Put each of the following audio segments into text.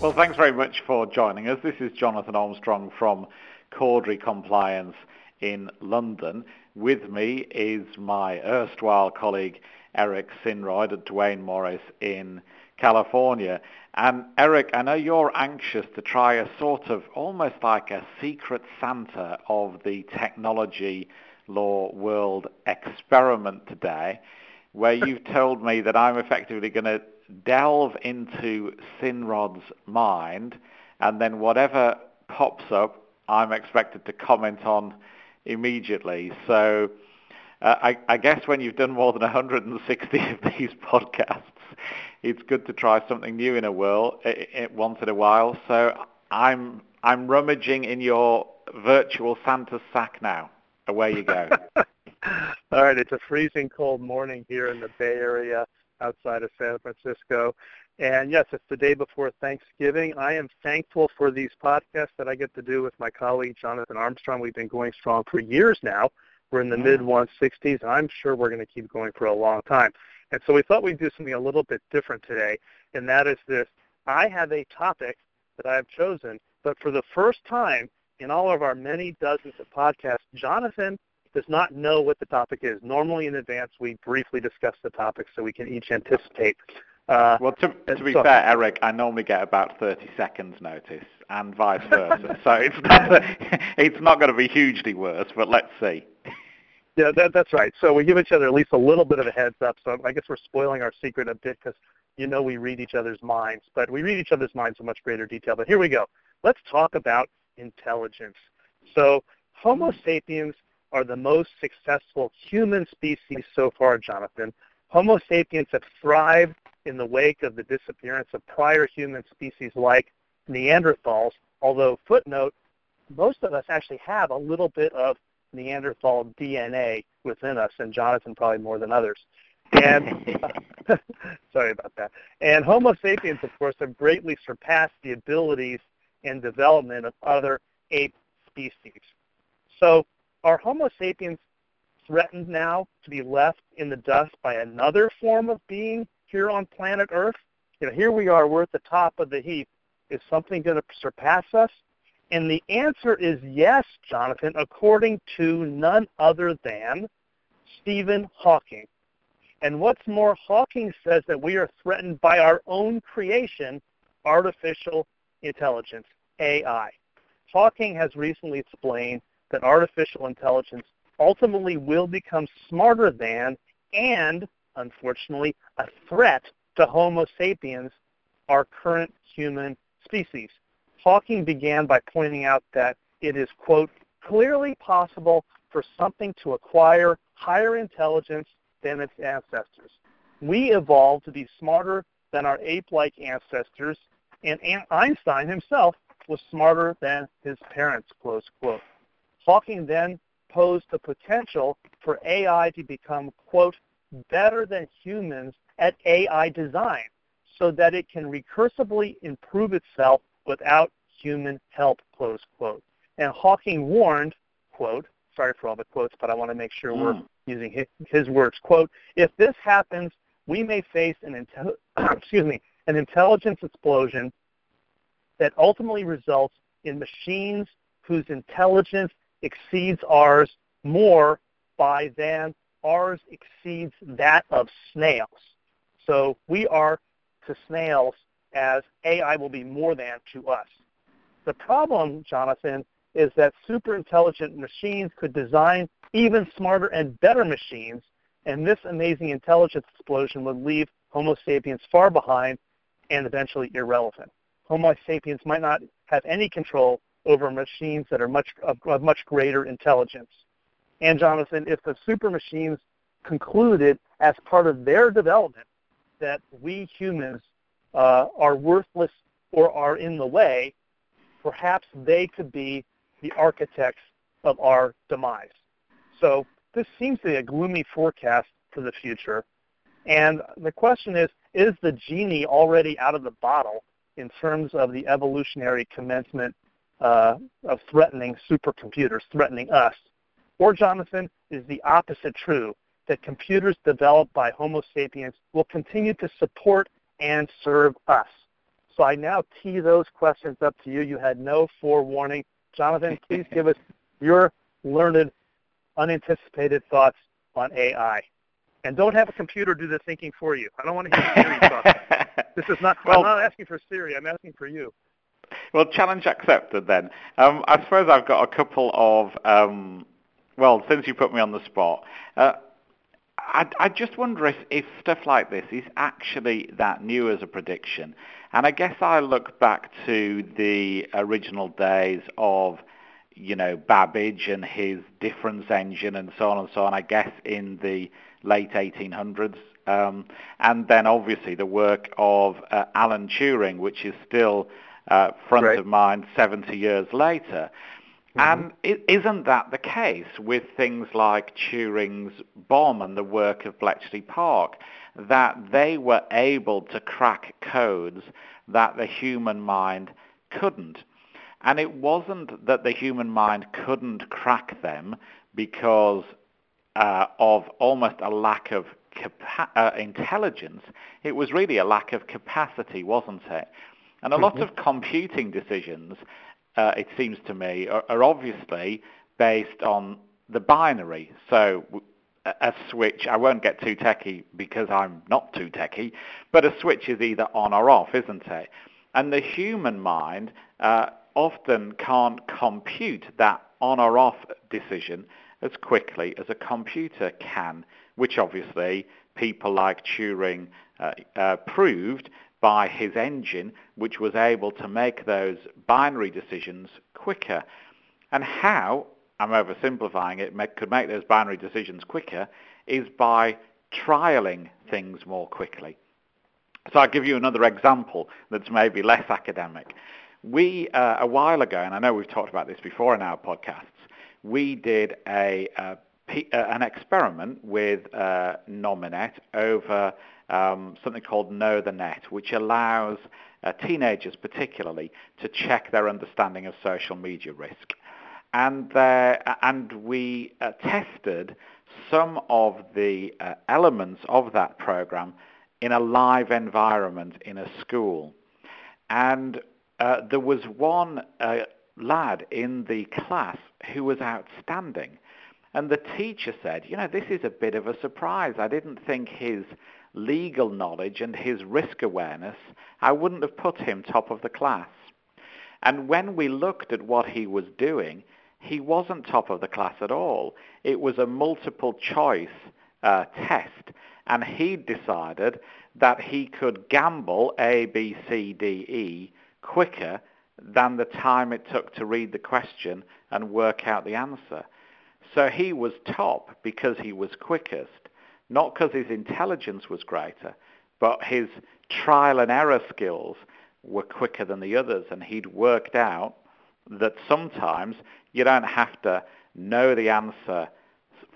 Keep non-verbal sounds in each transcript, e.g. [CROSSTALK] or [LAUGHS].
Well, thanks very much for joining us. This is Jonathan Armstrong from Cordery Compliance in London. With me is my erstwhile colleague Eric Sinrod at Duane Morris in California. And Eric, I know you're anxious to try a sort of almost like a secret Santa of the technology law world experiment today, where you've told me that I'm effectively going to delve into Sinrod's mind, and then whatever pops up, I'm expected to comment on immediately. So uh, I, I, guess when you've done more than 160 of these [LAUGHS] podcasts, it's good to try something new in a whirl it, it, once in a while. So I'm I'm rummaging in your virtual Santa sack now. Away you go. [LAUGHS] All right, it's a freezing cold morning here in the Bay Area outside of San Francisco. And yes, it's the day before Thanksgiving. I am thankful for these podcasts that I get to do with my colleague Jonathan Armstrong. We've been going strong for years now. We're in the mid 160s. I'm sure we're going to keep going for a long time. And so we thought we'd do something a little bit different today, and that is this. I have a topic that I have chosen, but for the first time in all of our many dozens of podcasts, Jonathan does not know what the topic is. Normally in advance, we briefly discuss the topic so we can each anticipate. Uh, well, to, to be fair, Eric, I normally get about 30 seconds notice, and vice versa. [LAUGHS] so it's not, [LAUGHS] it's not going to be hugely worse, but let's see. Yeah, that, that's right. So we give each other at least a little bit of a heads up. So I guess we're spoiling our secret a bit because you know we read each other's minds, but we read each other's minds in much greater detail. But here we go. Let's talk about intelligence. So Homo sapiens are the most successful human species so far, Jonathan. Homo sapiens have thrived in the wake of the disappearance of prior human species like Neanderthals, although, footnote, most of us actually have a little bit of Neanderthal DNA within us, and Jonathan probably more than others. And [LAUGHS] [LAUGHS] sorry about that. And Homo sapiens, of course, have greatly surpassed the abilities and development of other ape species. So are Homo sapiens threatened now to be left in the dust by another form of being here on planet Earth? You know, here we are, we're at the top of the heap. Is something going to surpass us? And the answer is yes, Jonathan, according to none other than Stephen Hawking. And what's more, Hawking says that we are threatened by our own creation, artificial intelligence, AI. Hawking has recently explained that artificial intelligence ultimately will become smarter than and, unfortunately, a threat to Homo sapiens, our current human species. Hawking began by pointing out that it is, quote, clearly possible for something to acquire higher intelligence than its ancestors. We evolved to be smarter than our ape-like ancestors, and Einstein himself was smarter than his parents, close quote. Hawking then posed the potential for AI to become, quote, better than humans at AI design so that it can recursively improve itself without human help, close quote. And Hawking warned, quote, sorry for all the quotes, but I want to make sure mm. we're using his, his, words, quote, if this happens, we may face an, intel- [CLEARS THROAT] excuse me, an intelligence explosion that ultimately results in machines whose intelligence exceeds ours more by than ours exceeds that of snails. So we are to snails as AI will be more than to us. The problem, Jonathan, is that super intelligent machines could design even smarter and better machines, and this amazing intelligence explosion would leave Homo sapiens far behind and eventually irrelevant. Homo sapiens might not have any control over machines that are much of, of much greater intelligence. And Jonathan, if the super machines concluded as part of their development that we humans uh, are worthless or are in the way, perhaps they could be the architects of our demise. So this seems to be a gloomy forecast for the future. And the question is, is the genie already out of the bottle in terms of the evolutionary commencement uh, of threatening supercomputers, threatening us? Or, Jonathan, is the opposite true, that computers developed by Homo sapiens will continue to support and serve us? So I now tee those questions up to you. You had no forewarning. Jonathan, please give us [LAUGHS] your learned, unanticipated thoughts on AI. And don't have a computer do the thinking for you. I don't want to hear Siri talk. [LAUGHS] This is not. Well, I'm not asking for Siri. I'm asking for you. Well, challenge accepted then. Um, I suppose I've got a couple of. Um, well, since you put me on the spot, uh, I, I, just wonder if, if stuff like this is actually that new as a prediction. And I guess I look back to the original days of you know, Babbage and his difference engine and so on and so on, I guess in the late 1800s. Um, and then obviously the work of uh, Alan Turing, which is still uh, front right. of mind 70 years later. Mm-hmm. And is isn't that the case with things like Turing's bombe and the work of Bletchley Park, that they were able to crack codes that the human mind couldn't? And it wasn't that the human mind couldn't crack them because uh, of almost a lack of capa- uh, intelligence. It was really a lack of capacity, wasn't it? And a lot mm-hmm. of computing decisions, uh, it seems to me, are, are, obviously based on the binary. So a switch, I won't get too techie because I'm not too techie, but a switch is either on or off, isn't it? And the human mind uh, often can't compute that on or off decision as quickly as a computer can, which obviously people like Turing uh, uh, proved by his engine, which was able to make those binary decisions quicker. And how, I'm oversimplifying it, make, could make those binary decisions quicker is by trialing things more quickly. So I'll give you another example that's maybe less academic. We, uh, a while ago, and I know we've talked about this before in our podcasts, we did a, a uh, an experiment with uh, Nominet over um, something called Know the Net, which allows uh, teenagers particularly to check their understanding of social media risk. And, and we uh, tested some of the uh, elements of that program in a live environment in a school. And uh, there was one uh, lad in the class who was outstanding. And the teacher said, you know, this is a bit of a surprise. I didn't think his legal knowledge and his risk awareness, I wouldn't have put him top of the class. And when we looked at what he was doing, he wasn't top of the class at all. It was a multiple choice uh, test. And he decided that he could gamble A, B, C, D, E quicker than the time it took to read the question and work out the answer. So he was top because he was quickest, not because his intelligence was greater, but his trial and error skills were quicker than the others, and he'd worked out that sometimes you don't have to know the answer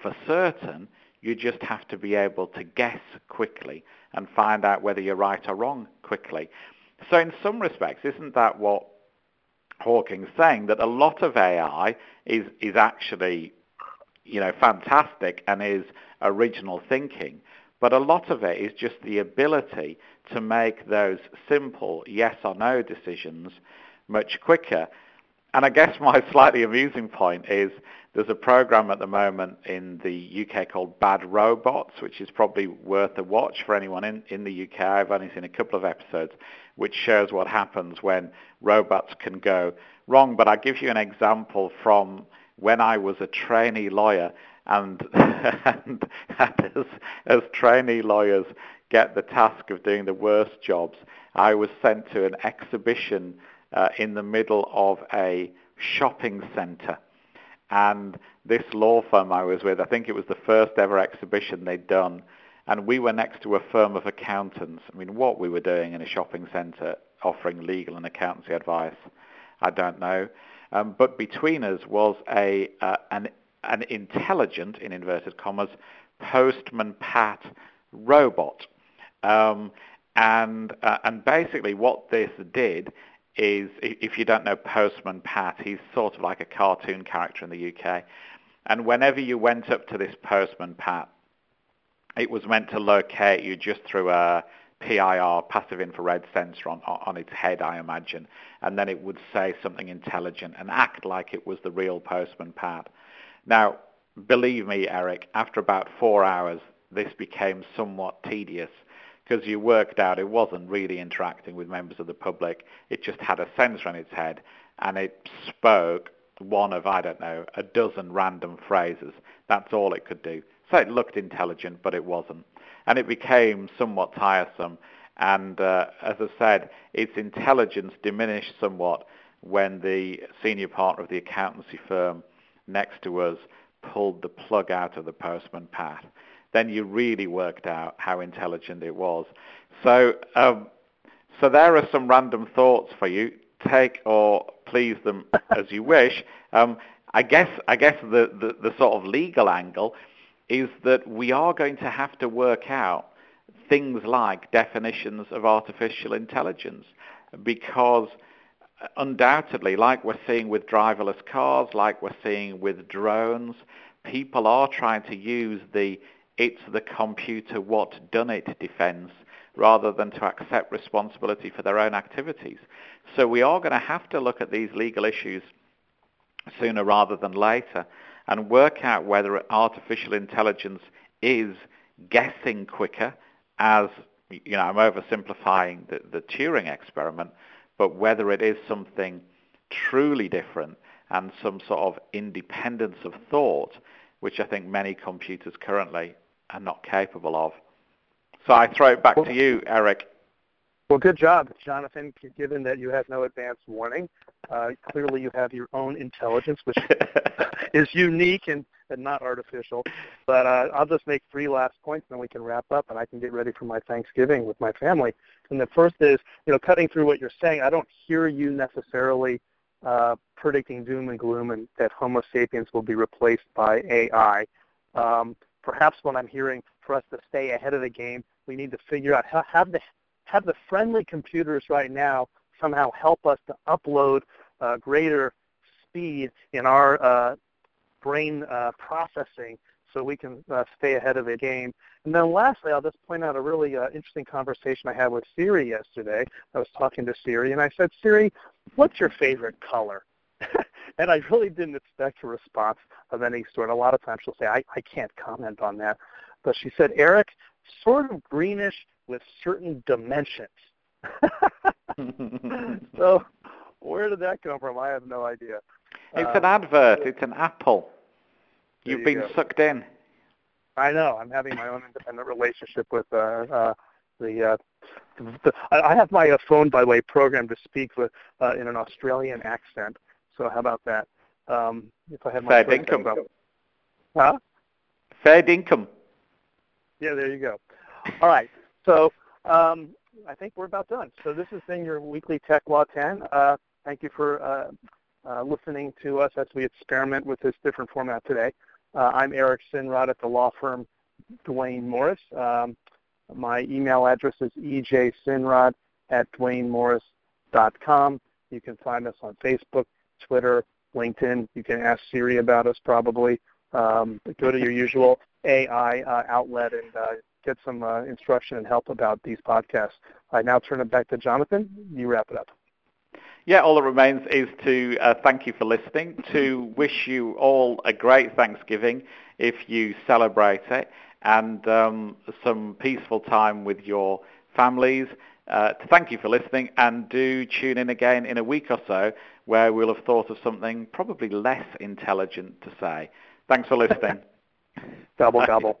for certain, you just have to be able to guess quickly and find out whether you're right or wrong quickly. So in some respects, isn't that what Hawking's saying? That a lot of AI is, is actually, you know, fantastic and is original thinking, but a lot of it is just the ability to make those simple yes or no decisions much quicker. And I guess my [LAUGHS] slightly amusing point is there's a program at the moment in the UK called Bad Robots, which is probably worth a watch for anyone in, in the UK. I've only seen a couple of episodes, which shows what happens when robots can go wrong. But I'll give you an example from when I was a trainee lawyer, and, [LAUGHS] and as, as trainee lawyers get the task of doing the worst jobs, I was sent to an exhibition uh, in the middle of a shopping centre and this law firm I was with, I think it was the first ever exhibition they'd done, and we were next to a firm of accountants. I mean, what we were doing in a shopping centre offering legal and accountancy advice, I don't know. Um, but between us was a uh, an an intelligent, in inverted commas, postman Pat robot. Um, and uh, and basically what this did is, if you don't know Postman Pat, he's sort of like a cartoon character in the UK. And whenever you went up to this Postman Pat, it was meant to locate you just through a PIR, passive infrared sensor on, on its head, I imagine, and then it would say something intelligent and act like it was the real postman Pat. Now, believe me, Eric, after about four hours, this became somewhat tedious because you worked out it wasn't really interacting with members of the public. It just had a sensor on its head and it spoke one of, I don't know, a dozen random phrases. That's all it could do. So it looked intelligent, but it wasn't. And it became somewhat tiresome. And uh, as I said, its intelligence diminished somewhat when the senior partner of the accountancy firm next to us pulled the plug out of the postman Pat. Then you really worked out how intelligent it was. So, um, so there are some random thoughts for you. Take or please them as you wish. Um, I guess I guess the, the, the sort of legal angle is that we are going to have to work out things like definitions of artificial intelligence because uh, undoubtedly, like we're seeing with driverless cars, like we're seeing with drones, people are trying to use the it's the computer what done it defense rather than to accept responsibility for their own activities. So we are going to have to look at these legal issues sooner rather than later and work out whether artificial intelligence is guessing quicker as you know I'm oversimplifying the, the Turing experiment but whether it is something truly different and some sort of independence of thought which I think many computers currently are not capable of. So I throw it back to you, Eric. Well, good job, Jonathan. Given that you have no advance warning, uh, clearly you have your own intelligence, which [LAUGHS] is unique and, and not artificial. But uh, I'll just make three last points, and then we can wrap up, and I can get ready for my Thanksgiving with my family. And the first is, you know, cutting through what you're saying, I don't hear you necessarily uh, predicting doom and gloom and that Homo sapiens will be replaced by AI. Um, perhaps what I'm hearing for us to stay ahead of the game, we need to figure out how have the have the friendly computers right now somehow help us to upload uh, greater speed in our uh, brain uh, processing so we can uh, stay ahead of the game. And then lastly, I'll just point out a really uh, interesting conversation I had with Siri yesterday. I was talking to Siri, and I said, Siri, what's your favorite color? [LAUGHS] and I really didn't expect a response of any sort. A lot of times she'll say, I, I can't comment on that. But she said, Eric, sort of greenish with certain dimensions. [LAUGHS] so where did that come from? I have no idea. It's uh, an advert. It's an apple. You've you been go. sucked in. I know. I'm having my own independent relationship with uh, uh, the, uh, the. I have my uh, phone, by the way, programmed to speak with uh, in an Australian accent. So how about that? Um, if I have my fair income. Huh? Fair income. Yeah, there you go. All right. So um, I think we're about done. So this has been your weekly Tech Law 10. Uh, thank you for uh, uh, listening to us as we experiment with this different format today. Uh, I'm Eric Sinrod at the law firm Duane Morris. Um, my email address is ejsinrod at duanemorris.com. You can find us on Facebook, Twitter, LinkedIn. You can ask Siri about us probably. Um, go to your usual AI uh, outlet and uh, get some uh, instruction and help about these podcasts. I now turn it back to Jonathan. You wrap it up. Yeah, all that remains is to uh, thank you for listening, to wish you all a great Thanksgiving if you celebrate it, and um, some peaceful time with your families. Uh, to thank you for listening, and do tune in again in a week or so where we'll have thought of something probably less intelligent to say. Thanks for listening. [LAUGHS] gobble, gobble.